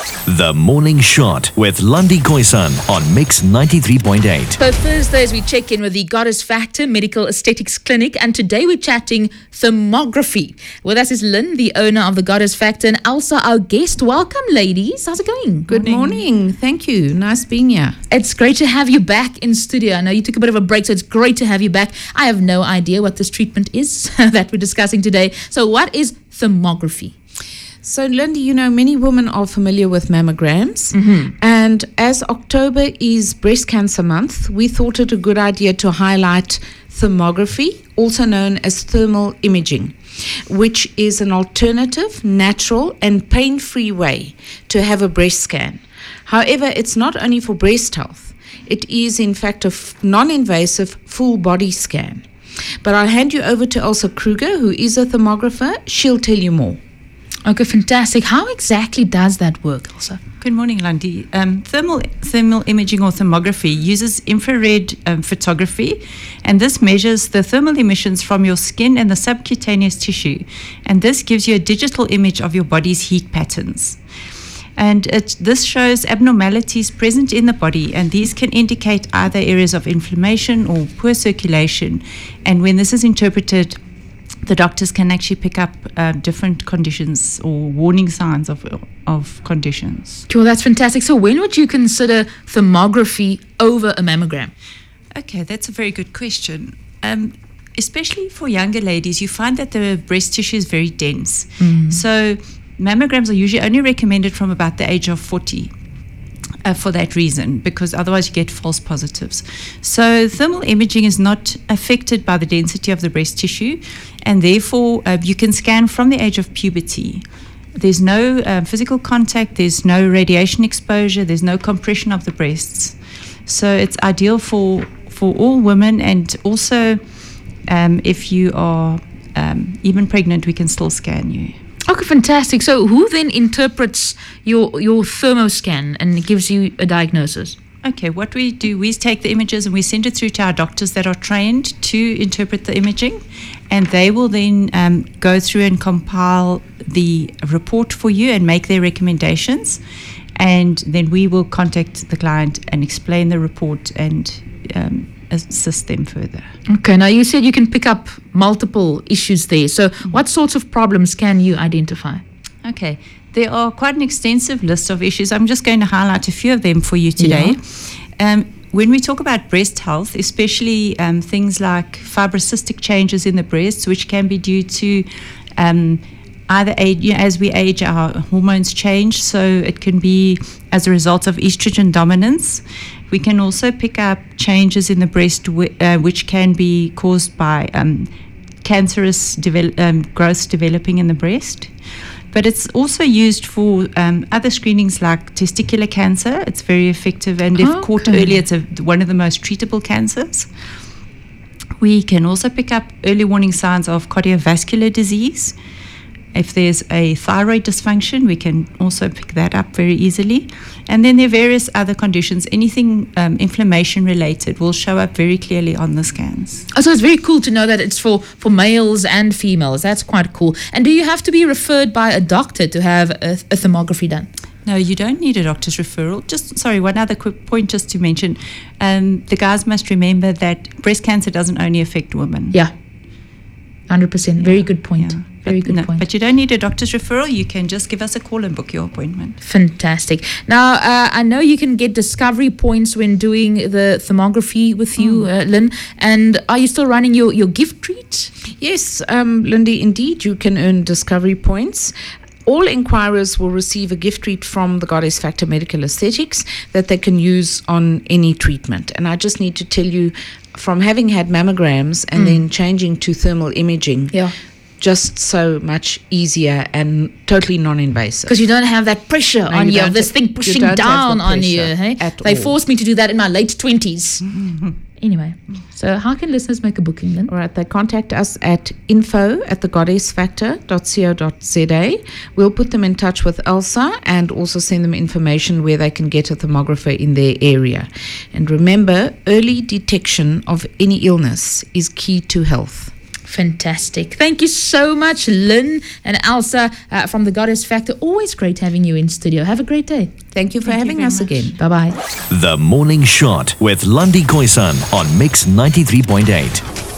The Morning Shot with Lundi Khoisan on Mix 93.8. So Thursdays we check in with the Goddess Factor Medical Aesthetics Clinic and today we're chatting thermography. With us is Lynn, the owner of the Goddess Factor and Elsa, our guest. Welcome ladies. How's it going? Good morning. Thank you. Nice being here. It's great to have you back in studio. I know you took a bit of a break so it's great to have you back. I have no idea what this treatment is that we're discussing today. So what is thermography? So, Lindy, you know, many women are familiar with mammograms. Mm-hmm. And as October is Breast Cancer Month, we thought it a good idea to highlight thermography, also known as thermal imaging, which is an alternative, natural, and pain free way to have a breast scan. However, it's not only for breast health, it is, in fact, a non invasive full body scan. But I'll hand you over to Elsa Kruger, who is a thermographer. She'll tell you more. Okay, fantastic. How exactly does that work, Elsa? Good morning, Lundi. Um, thermal thermal imaging or thermography uses infrared um, photography, and this measures the thermal emissions from your skin and the subcutaneous tissue, and this gives you a digital image of your body's heat patterns. And it, this shows abnormalities present in the body, and these can indicate either areas of inflammation or poor circulation. And when this is interpreted, the doctors can actually pick up uh, different conditions or warning signs of, of conditions. Cool, that's fantastic. So when would you consider thermography over a mammogram? Okay, that's a very good question. Um, especially for younger ladies, you find that the breast tissue is very dense. So mammograms are usually only recommended from about the age of 40. Uh, for that reason, because otherwise you get false positives. So, thermal imaging is not affected by the density of the breast tissue, and therefore uh, you can scan from the age of puberty. There's no uh, physical contact, there's no radiation exposure, there's no compression of the breasts. So, it's ideal for, for all women, and also um, if you are um, even pregnant, we can still scan you. Okay, fantastic. So who then interprets your your thermoscan and gives you a diagnosis? Okay, what we do, we take the images and we send it through to our doctors that are trained to interpret the imaging, and they will then um, go through and compile the report for you and make their recommendations. And then we will contact the client and explain the report and um, assist them further. Okay, now you said you can pick up multiple issues there. So what sorts of problems can you identify? Okay. There are quite an extensive list of issues. I'm just going to highlight a few of them for you today. Um, when we talk about breast health, especially um, things like fibrocystic changes in the breasts, which can be due to um, either age, you know, as we age, our hormones change. So it can be as a result of estrogen dominance. We can also pick up changes in the breast, whi- uh, which can be caused by um, cancerous devel- um, growths developing in the breast. But it's also used for um, other screenings like testicular cancer. It's very effective, and if caught early, it's a, one of the most treatable cancers. We can also pick up early warning signs of cardiovascular disease. If there's a thyroid dysfunction, we can also pick that up very easily. And then there are various other conditions. Anything um, inflammation related will show up very clearly on the scans. Oh, so it's very cool to know that it's for, for males and females. That's quite cool. And do you have to be referred by a doctor to have a, a thermography done? No, you don't need a doctor's referral. Just sorry, one other quick point just to mention. Um, the guys must remember that breast cancer doesn't only affect women. Yeah. 100%. Very good point. Yeah. Very But good no, point. But you don't need a doctor's referral. You can just give us a call and book your appointment. Fantastic. Now, uh, I know you can get discovery points when doing the thermography with you, uh, Lynn. And are you still running your, your gift treat? Yes, um, Lindy, indeed, you can earn discovery points. All inquirers will receive a gift treat from the Goddess Factor Medical Aesthetics that they can use on any treatment. And I just need to tell you from having had mammograms and then changing to thermal imaging, Yeah. Just so much easier and totally non invasive. Because you don't have that pressure on you you, this thing pushing don't have the down on you. Hey? They all. forced me to do that in my late 20s. anyway, so how can listeners make a booking, Lynn? All right, they contact us at info at thegoddessfactor.co.za. We'll put them in touch with Elsa and also send them information where they can get a thermographer in their area. And remember, early detection of any illness is key to health. Fantastic. Thank you so much, Lynn and Elsa uh, from the Goddess Factor. Always great having you in studio. Have a great day. Thank you for Thank having very us much. again. Bye bye. The Morning Shot with Lundi Khoisan on Mix 93.8.